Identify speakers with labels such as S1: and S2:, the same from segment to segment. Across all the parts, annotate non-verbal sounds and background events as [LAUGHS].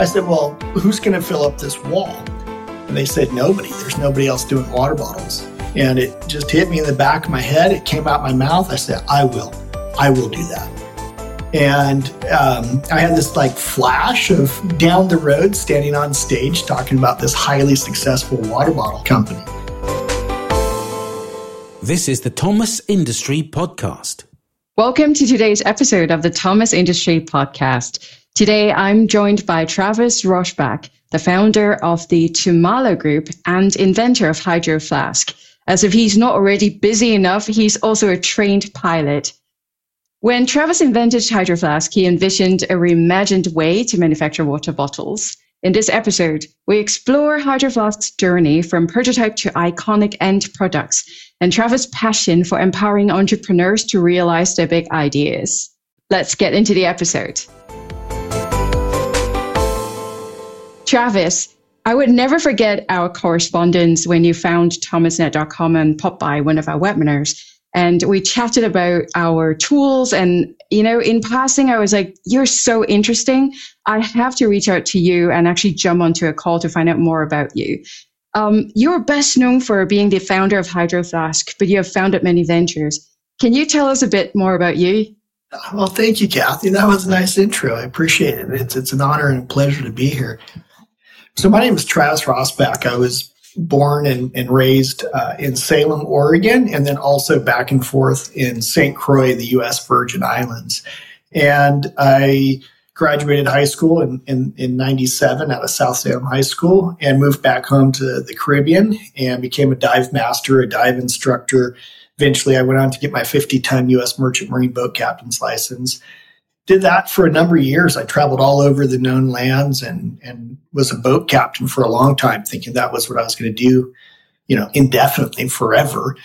S1: I said, Well, who's going to fill up this wall? And they said, Nobody. There's nobody else doing water bottles. And it just hit me in the back of my head. It came out my mouth. I said, I will. I will do that. And um, I had this like flash of down the road standing on stage talking about this highly successful water bottle company.
S2: This is the Thomas Industry Podcast.
S3: Welcome to today's episode of the Thomas Industry Podcast. Today, I'm joined by Travis Rosbach, the founder of the Tumalo Group and inventor of Hydro Flask. As if he's not already busy enough, he's also a trained pilot. When Travis invented Hydro Flask, he envisioned a reimagined way to manufacture water bottles. In this episode, we explore Hydro Flask's journey from prototype to iconic end products and Travis' passion for empowering entrepreneurs to realize their big ideas. Let's get into the episode. Travis, I would never forget our correspondence when you found thomasnet.com and popped by one of our webinars. And we chatted about our tools. And, you know, in passing, I was like, you're so interesting. I have to reach out to you and actually jump onto a call to find out more about you. Um, you're best known for being the founder of Hydro Flask, but you have founded many ventures. Can you tell us a bit more about you?
S1: Well, thank you, Cathy. That was a nice intro. I appreciate it. It's, it's an honor and a pleasure to be here. So my name is Travis Rosbach. I was born and, and raised uh, in Salem, Oregon, and then also back and forth in St. Croix, the U.S. Virgin Islands. And I graduated high school in, in, in 97 out of South Salem High School and moved back home to the Caribbean and became a dive master, a dive instructor. Eventually, I went on to get my 50 ton U.S. Merchant Marine Boat Captain's license did that for a number of years. I traveled all over the known lands and and was a boat captain for a long time, thinking that was what I was going to do, you know, indefinitely, forever.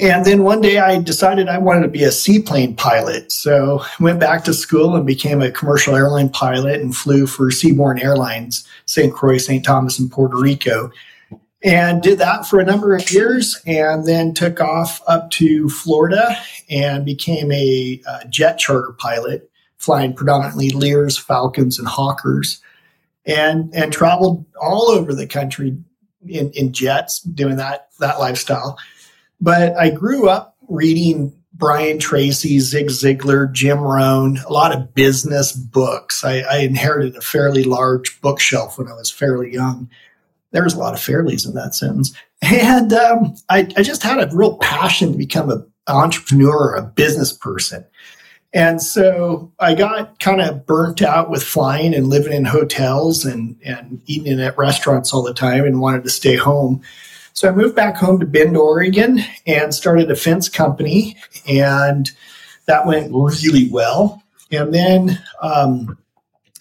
S1: And then one day I decided I wanted to be a seaplane pilot. So went back to school and became a commercial airline pilot and flew for Seaborne Airlines, St. Croix, St. Thomas, and Puerto Rico. And did that for a number of years and then took off up to Florida and became a uh, jet charter pilot flying predominantly Lears, Falcons, and Hawkers, and and traveled all over the country in, in jets doing that that lifestyle. But I grew up reading Brian Tracy, Zig Ziglar, Jim Rohn, a lot of business books. I, I, inherited a fairly large bookshelf when I was fairly young. There was a lot of fairlies in that sentence. And um, I, I, just had a real passion to become an entrepreneur, a business person. And so I got kind of burnt out with flying and living in hotels and, and eating at restaurants all the time and wanted to stay home. So I moved back home to Bend, Oregon and started a fence company. And that went really well. And then um,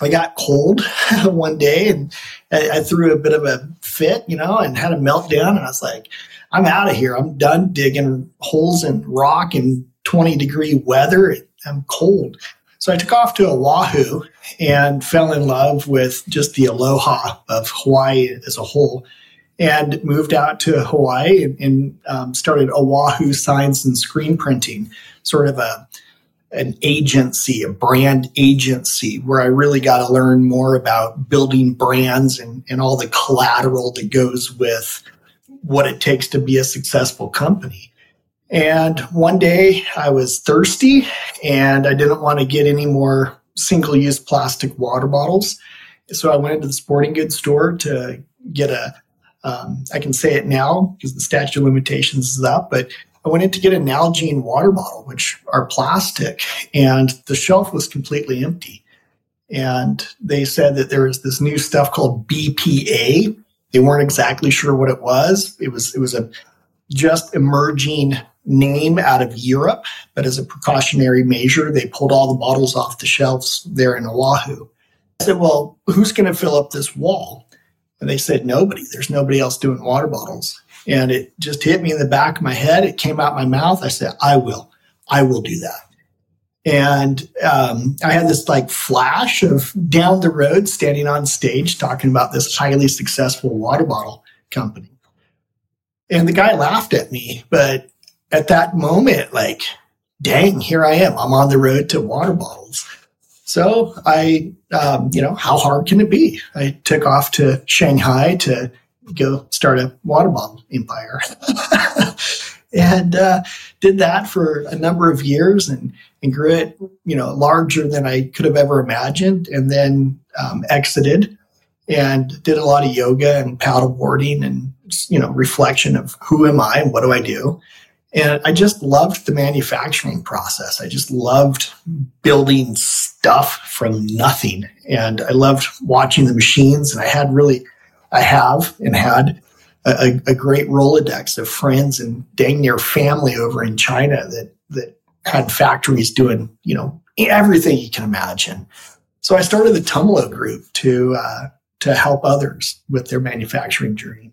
S1: I got cold [LAUGHS] one day and I, I, threw a bit of a fit, you know, and had a meltdown. And I was like, I'm out of here. I'm done digging holes in rock in 20 degree weather. I'm cold. So I took off to Oahu and fell in love with just the aloha of Hawaii as a whole and moved out to Hawaii and, and um, started Oahu Signs and Screen Printing, sort of a an agency, a brand agency, where I really got to learn more about building brands and, and all the collateral that goes with what it takes to be a successful company. And one day I was thirsty and I didn't want to get any more single use plastic water bottles. So I went into the sporting goods store to get a. Um, I can say it now because the statute of limitations is up, but I went in to get a Nalgene water bottle, which are plastic, and the shelf was completely empty. And they said that there was this new stuff called BPA. They weren't exactly sure what it was. It was it was a just emerging name out of Europe, but as a precautionary measure, they pulled all the bottles off the shelves there in Oahu. I said, Well, who's going to fill up this wall? And they said, Nobody. There's nobody else doing water bottles. And it just hit me in the back of my head. It came out my mouth. I said, I will. I will do that. And um, I had this like flash of down the road standing on stage talking about this highly successful water bottle company. And the guy laughed at me, but at that moment, like, dang, here I am. I'm on the road to water bottles. So I, um, you know, how hard can it be? I took off to Shanghai to go start a water bottle empire. [LAUGHS] and uh, did that for a number of years and, and grew it, you know, larger than I could have ever imagined. And then um, exited and did a lot of yoga and paddle boarding and, you know, reflection of who am I and what do I do? And I just loved the manufacturing process. I just loved building stuff from nothing. And I loved watching the machines. And I had really, I have and had a, a great Rolodex of friends and dang near family over in China that, that had factories doing, you know, everything you can imagine. So I started the Tumalo group to, uh, to help others with their manufacturing journey.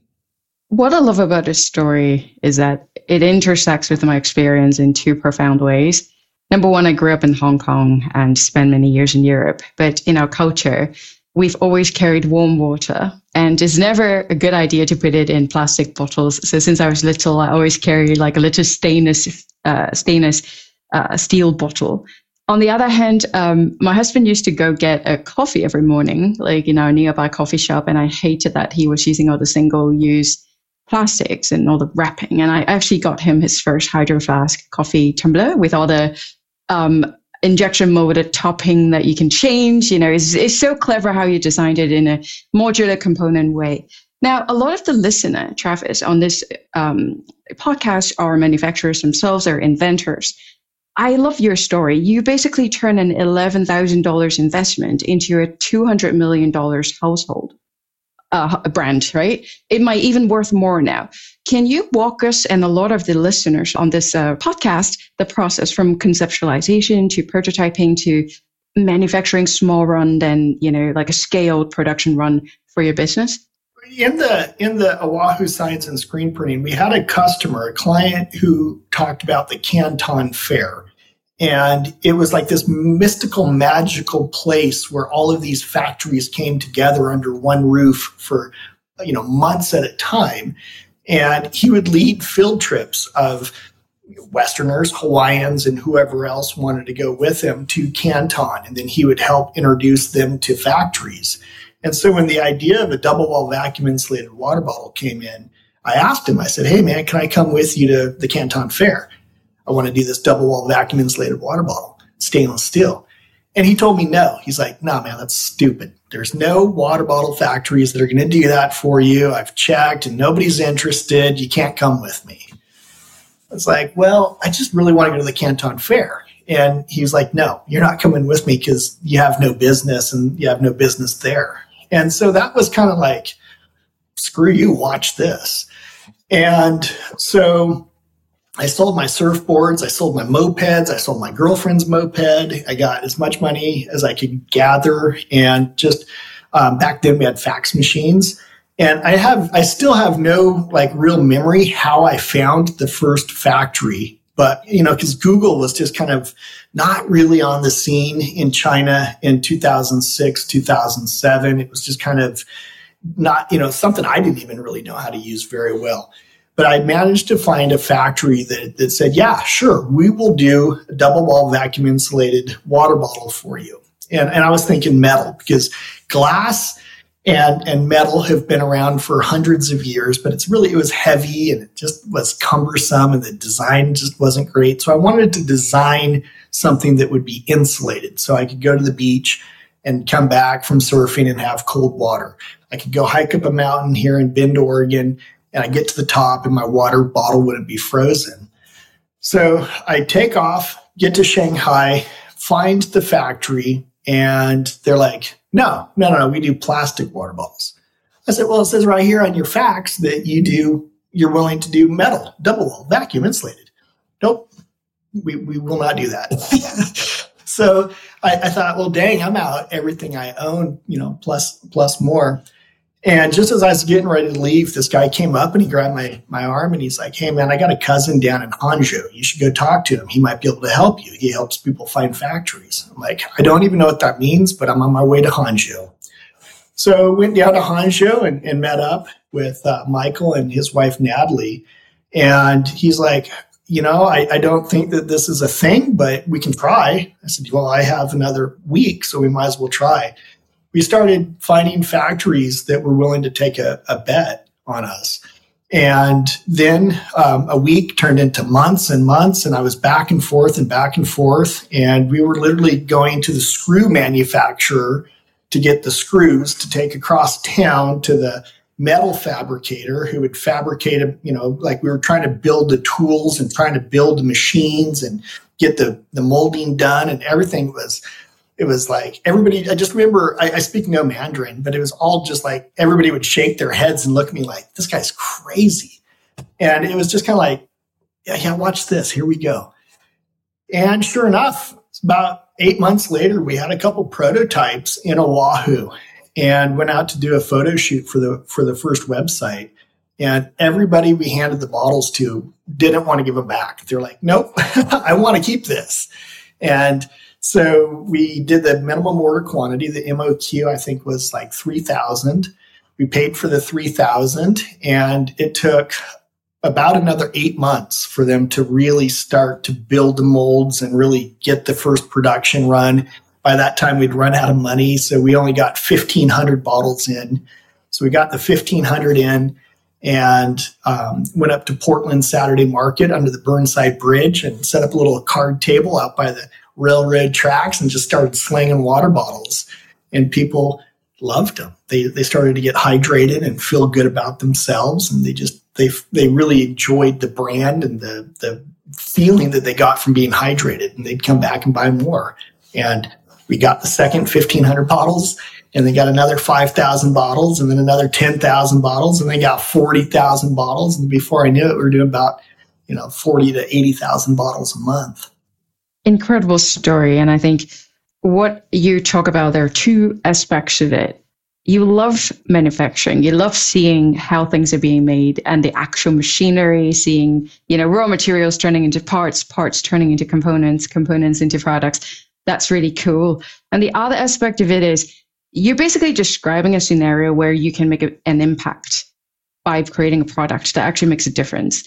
S3: What I love about this story is that it intersects with my experience in two profound ways. Number one, I grew up in Hong Kong and spent many years in Europe, but in our culture, we've always carried warm water and it's never a good idea to put it in plastic bottles. So since I was little, I always carry like a little stainless, uh, stainless uh, steel bottle. On the other hand, um, my husband used to go get a coffee every morning, like, know, a nearby coffee shop. And I hated that he was using all the single use plastics and all the wrapping. And I actually got him his first Hydro Flask coffee tumbler with all the um, injection molded topping that you can change. You know, it's, it's so clever how you designed it in a modular component way. Now, a lot of the listener, Travis, on this um, podcast are manufacturers themselves, are inventors. I love your story. You basically turn an $11,000 investment into a $200 million household uh, brand, right? It might even worth more now. Can you walk us and a lot of the listeners on this uh, podcast the process from conceptualization to prototyping to manufacturing small run, then you know like a scaled production run for your business?
S1: in the in the Oahu Signs and Screen Printing, we had a customer, a client who talked about the Canton Fair, and it was like this mystical, magical place where all of these factories came together under one roof for, you know, months at a time. And he would lead field trips of Westerners, Hawaiians, and whoever else wanted to go with him to Canton. And then he would help introduce them to factories. And so when the idea of a double wall vacuum insulated water bottle came in, I asked him, I said, Hey man, can I come with you to the Canton Fair? I want to do this double wall vacuum insulated water bottle, stainless steel. And he told me no. He's like, nah, man, that's stupid. There's no water bottle factories that are going to do that for you. I've checked and nobody's interested. You can't come with me. I was like, well, I just really want to go to the Canton Fair. And he was like, no, you're not coming with me because you have no business and you have no business there. And so that was kind of like, screw you, watch this. And so I sold my surfboards, I sold my mopeds, I sold my girlfriend's moped. I got as much money as I could gather, and just um, back then we had fax machines. And I have, I still have no like real memory how I found the first factory, but you know, because Google was just kind of not really on the scene in China in 2006, 2007. It was just kind of not, you know, something I didn't even really know how to use very well. But I managed to find a factory that, that said, yeah, sure, we will do a double wall vacuum insulated water bottle for you. And, and I was thinking metal because glass and, and metal have been around for hundreds of years, but it's really, it was heavy and it just was cumbersome and the design just wasn't great. So I wanted to design something that would be insulated so I could go to the beach and come back from surfing and have cold water. I could go hike up a mountain here in Bend, Oregon and I get to the top and my water bottle wouldn't be frozen. So I take off, get to Shanghai, find the factory, and they're like, no, no, no, no, we do plastic water bottles. I said, well, it says right here on your fax that you do, you're willing to do metal, double wall, vacuum insulated. Nope, we, we will not do that. [LAUGHS] so I, I, thought, well, dang, I'm out everything I own, you know, plus plus more. And just as I was getting ready to leave, this guy came up and he grabbed my, my arm and he's like, Hey man, I got a cousin down in Hangzhou. You should go talk to him. He might be able to help you. He helps people find factories. I'm like, I don't even know what that means, but I'm on my way to Hangzhou. So went down to Hangzhou and, and met up with uh, Michael and his wife, Natalie. And he's like, you know, I, I don't think that this is a thing, but we can try. I said, well, I have another week, so we might as well try. We started finding factories that were willing to take a, a bet on us. And then um, a week turned into months and months, and I was back and forth and back and forth. And we were literally going to the screw manufacturer to get the screws to take across town to the metal fabricator who would fabricate a, you know, like we were trying to build the tools and trying to build the machines and get the, the molding done and everything was, it was like everybody, I just remember, I, I speak no Mandarin, but it was all just like everybody would shake their heads and look at me like, this guy's crazy. And it was just kind of like, yeah, yeah, watch this. Here we go. And sure enough, about eight months later, we had a couple prototypes in Oahu and went out to do a photo shoot for the for the first website. And everybody we handed the bottles to didn't want to give them back. They're like, nope, [LAUGHS] I want to keep this. And so we did the minimum order quantity. The MOQ, I think, was like 3,000. We paid for the 3,000, and it took about another eight months for them to really start to build the molds and really get the first production run by that time we'd run out of money so we only got 1500 bottles in so we got the 1500 in and um, went up to portland saturday market under the burnside bridge and set up a little card table out by the railroad tracks and just started slinging water bottles. And people loved them they, they started to get hydrated and feel good about themselves. And they just they, they really enjoyed the brand and the, the feeling that they got from being hydrated. And they'd come back and buy more. And we got the second 1500 bottles and they got another 5,000 bottles and then another 10,000 bottles and they got 40,000 bottles. And before I knew it, we were doing about, you know, 40 to 80,000 bottles a month.
S3: Incredible story. And I think what you talk about, there are two aspects of it. You love manufacturing. You love seeing how things are being made and the actual machinery, seeing, you know, raw materials turning into parts, parts turning into components, components into products that's really cool. And the other aspect of it is you're basically describing a scenario where you can make an impact by creating a product that actually makes a difference.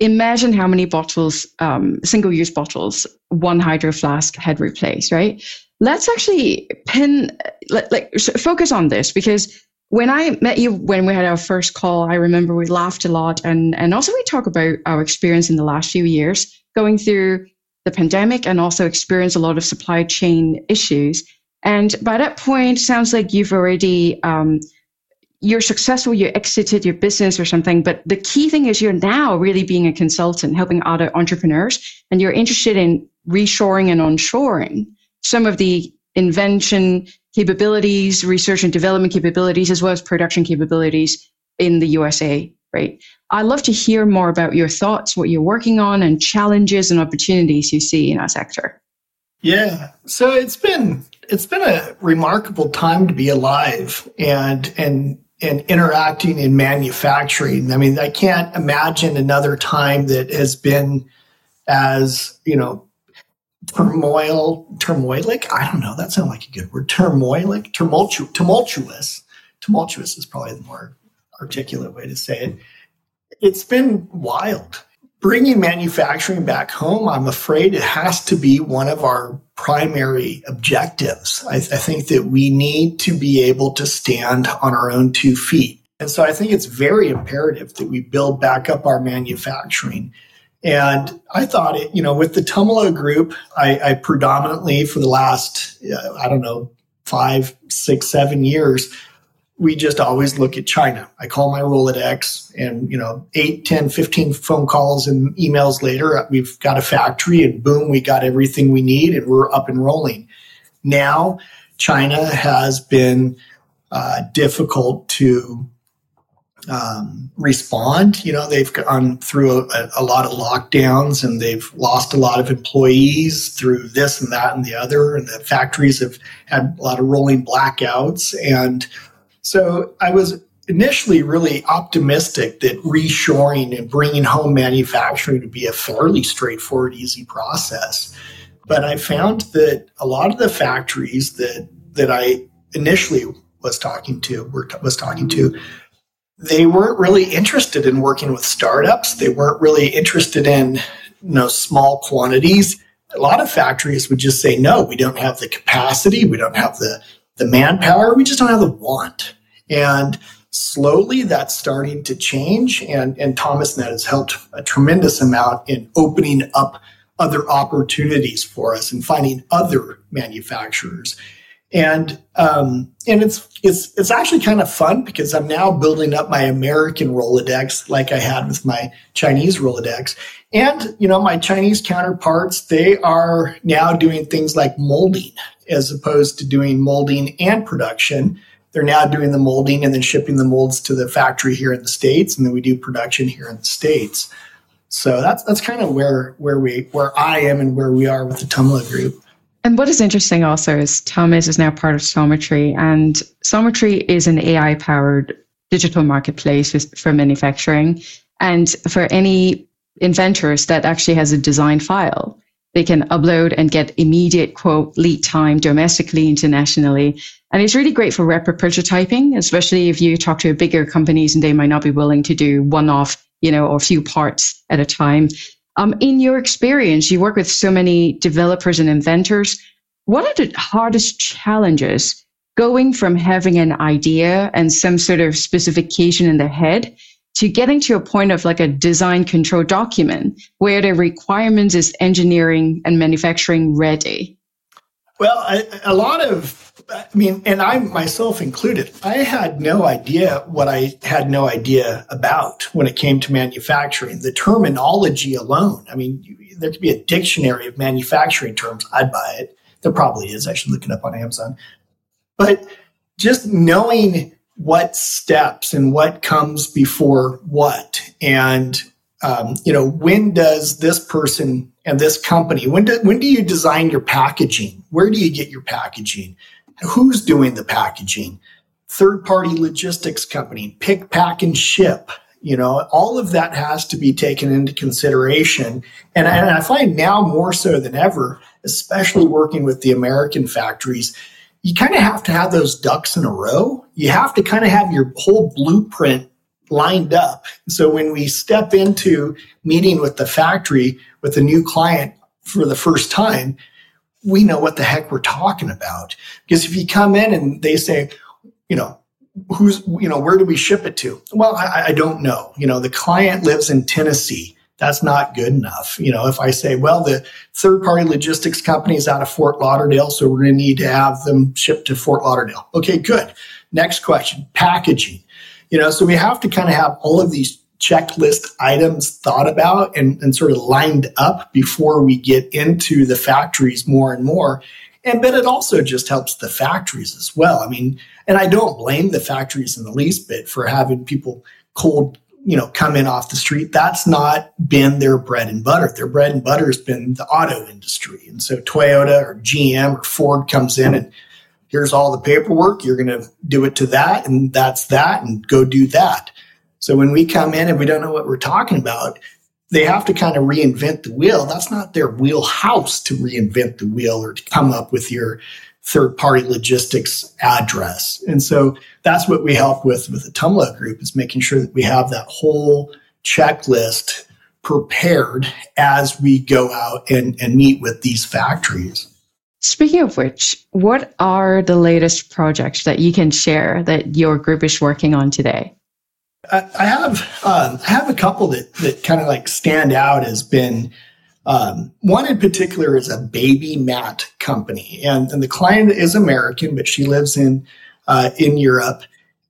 S3: Imagine how many bottles, um, single use bottles, one hydro flask had replaced, right? Let's actually pin, let, like, focus on this because when I met you, when we had our first call, I remember we laughed a lot and, and also we talk about our experience in the last few years going through the pandemic and also experienced a lot of supply chain issues. And by that point, sounds like you've already um, you're successful, you exited your business or something. But the key thing is you're now really being a consultant, helping other entrepreneurs, and you're interested in reshoring and onshoring some of the invention capabilities, research and development capabilities, as well as production capabilities in the USA, right? I'd love to hear more about your thoughts, what you're working on, and challenges and opportunities you see in our sector.
S1: Yeah, so it's been it's been a remarkable time to be alive and and and interacting in manufacturing. I mean, I can't imagine another time that has been as you know turmoil turmoilic. I don't know. That sounds like a good word. Turmoilic, tumultu- tumultuous. Tumultuous is probably the more articulate way to say it it's been wild. Bringing manufacturing back home, I'm afraid it has to be one of our primary objectives. I, I think that we need to be able to stand on our own two feet. And so I think it's very imperative that we build back up our manufacturing. And I thought it, you know, with the Tumalo group, I, I predominantly for the last, uh, I don't know, five, six, seven years, we just always look at China. I call my Rolodex and, you know, 8, 10, 15 phone calls and emails later, we've got a factory and boom, we got everything we need and we're up and rolling. Now, China has been uh, difficult to um, respond. You know, they've gone through a, a, lot of lockdowns and they've lost a lot of employees through this and that and the other. And the factories have had a lot of rolling blackouts. And so I was initially really optimistic that reshoring and bringing home manufacturing would be a fairly straightforward, easy process. But I found that a lot of the factories that that I initially was talking to were, was talking to they weren't really interested in working with startups. They weren't really interested in you know small quantities. A lot of factories would just say, no, we don't have the capacity, we don't have the the manpower, we just don't have the want. And slowly that's starting to change. And, and ThomasNet has helped a tremendous amount in opening up other opportunities for us and finding other manufacturers. And um, and it's it's it's actually kind of fun because I'm now building up my American Rolodex like I had with my Chinese Rolodex. And you know, my Chinese counterparts, they are now doing things like molding as opposed to doing molding and production. They're now doing the molding and then shipping the molds to the factory here in the States, and then we do production here in the States. So that's that's kind of where where we where I am and where we are with the Tumalo group.
S3: And what is interesting also is Thomas is now part of Xometry, and Xometry is an AI powered digital marketplace for manufacturing. And for any inventors that actually has a design file, they can upload and get immediate quote lead time domestically, internationally. And it's really great for rapid prototyping, especially if you talk to bigger companies and they might not be willing to do one off, you know, or a few parts at a time. Um, in your experience, you work with so many developers and inventors. What are the hardest challenges going from having an idea and some sort of specification in the head to getting to a point of like a design control document where the requirements is engineering and manufacturing ready?
S1: Well, I, a lot of, I mean, and I myself included, I had no idea what I had no idea about when it came to manufacturing. The terminology alone, I mean, there could be a dictionary of manufacturing terms. I'd buy it. There probably is. I should look it up on Amazon. But just knowing what steps and what comes before what and um, you know when does this person and this company when do, when do you design your packaging where do you get your packaging who's doing the packaging third party logistics company pick pack and ship you know all of that has to be taken into consideration and, and i find now more so than ever especially working with the american factories you kind of have to have those ducks in a row. You have to kind of have your whole blueprint lined up. So when we step into meeting with the factory with a new client for the first time, we know what the heck we're talking about. Because if you come in and they say, you know, who's, you know, where do we ship it to? Well, I, I don't know. You know, the client lives in Tennessee that's not good enough. You know, if I say, well, the third party logistics company is out of Fort Lauderdale, so we're going to need to have them shipped to Fort Lauderdale. Okay, good. Next question packaging. You know, so we have to kind of have all of these checklist items thought about and, and sort of lined up before we get into the factories more and more. And but it also just helps the factories as well. I mean, and I don't blame the factories in the least bit for having people cold you know, come in off the street. That's not been their bread and butter. Their bread and butter has been the auto industry. And so Toyota or GM or Ford comes in and here's all the paperwork. You're going to do it to that and that's that and go do that. So when we come in and we don't know what we're talking about, they have to kind of reinvent the wheel. That's not their wheelhouse to reinvent the wheel or to come up with your third party logistics address. And so that's what we help with with the Tumalo group is making sure that we have that whole checklist prepared as we go out and, and meet with these factories.
S3: Speaking of which, what are the latest projects that you can share that your group is working on today?
S1: I have um, I have a couple that that kind of like stand out as been um, one in particular is a baby mat company, and, and the client is American, but she lives in uh, in Europe,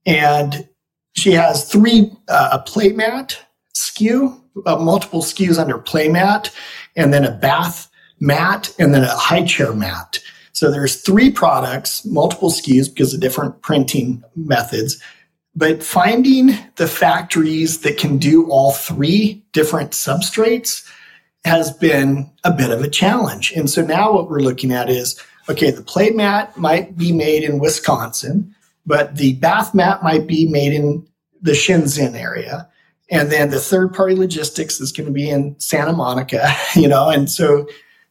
S1: and she has three uh, a playmat SKU, uh, multiple SKUs under playmat, and then a bath mat, and then a high chair mat. So there's three products, multiple SKUs because of different printing methods. But finding the factories that can do all three different substrates has been a bit of a challenge. And so now what we're looking at is okay, the play mat might be made in Wisconsin, but the bath mat might be made in the Shenzhen area. And then the third party logistics is going to be in Santa Monica, [LAUGHS] you know, and so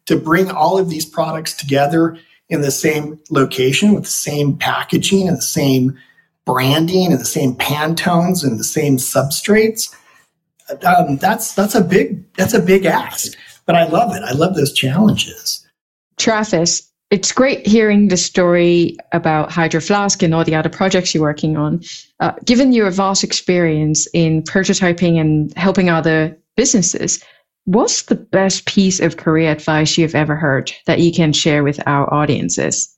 S1: to bring all of these products together in the same location with the same packaging and the same branding and the same Pantones and the same substrates. Um, that's that's a big that's a big ask, but I love it. I love those challenges.
S3: Travis, it's great hearing the story about Hydro Flask and all the other projects you're working on. Uh, given your vast experience in prototyping and helping other businesses, what's the best piece of career advice you've ever heard that you can share with our audiences?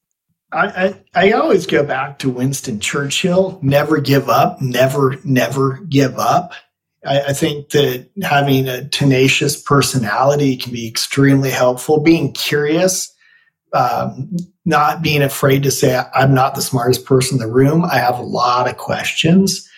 S1: I, I, I always go back to Winston Churchill never give up, never, never give up. I, I think that having a tenacious personality can be extremely helpful. Being curious, um, not being afraid to say, I'm not the smartest person in the room. I have a lot of questions.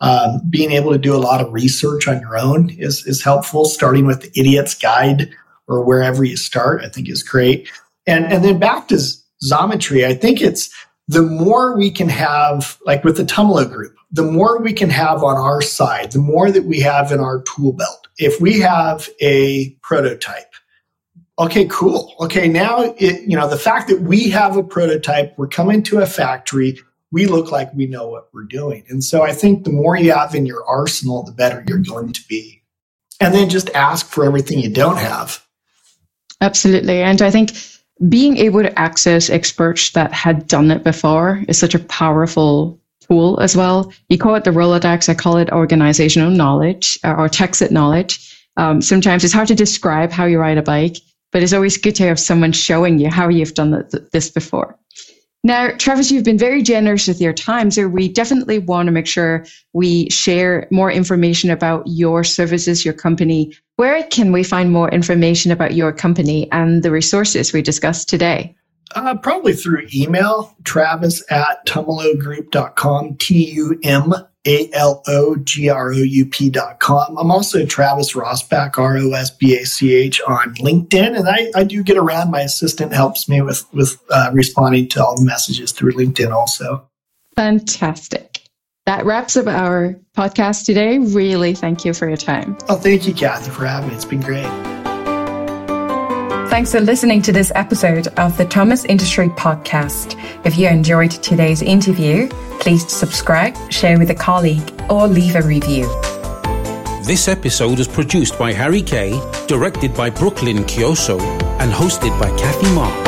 S1: Um, being able to do a lot of research on your own is, is helpful. Starting with the Idiot's Guide or wherever you start, I think is great. And, and then back to Xometry, I think it's the more we can have, like with the Tumalo group, the more we can have on our side, the more that we have in our tool belt. If we have a prototype, okay, cool. Okay, now it, you know the fact that we have a prototype, we're coming to a factory, we look like we know what we're doing. And so I think the more you have in your arsenal, the better you're going to be. And then just ask for everything you don't have.
S3: Absolutely. And I think being able to access experts that had done it before is such a powerful tool as well. You call it the Rolodex, I call it organizational knowledge uh, or tacit knowledge. Um, sometimes it's hard to describe how you ride a bike, but it's always good to have someone showing you how you've done this before. Now, Travis, you've been very generous with your time, so we definitely want to make sure we share more information about your services, your company. Where can we find more information about your company and the resources we discussed today?
S1: Uh, probably through email, travis at tumalogroup.com, T U M A L O G R O U P dot com. I'm also Travis Rosbach, R O S B A C H, on LinkedIn. And I, I do get around. My assistant helps me with, with uh, responding to all the messages through LinkedIn also.
S3: Fantastic. That wraps up our podcast today. Really thank you for your time.
S1: Oh, thank you, Cathy, for having me. It's been great.
S4: Thanks for listening to this episode of the Thomas Industry Podcast. If you enjoyed today's interview, please subscribe, share with a colleague, or leave a review.
S2: This episode is produced by Harry K, directed by Brooklyn Kiosow, and hosted by Cathy Ma.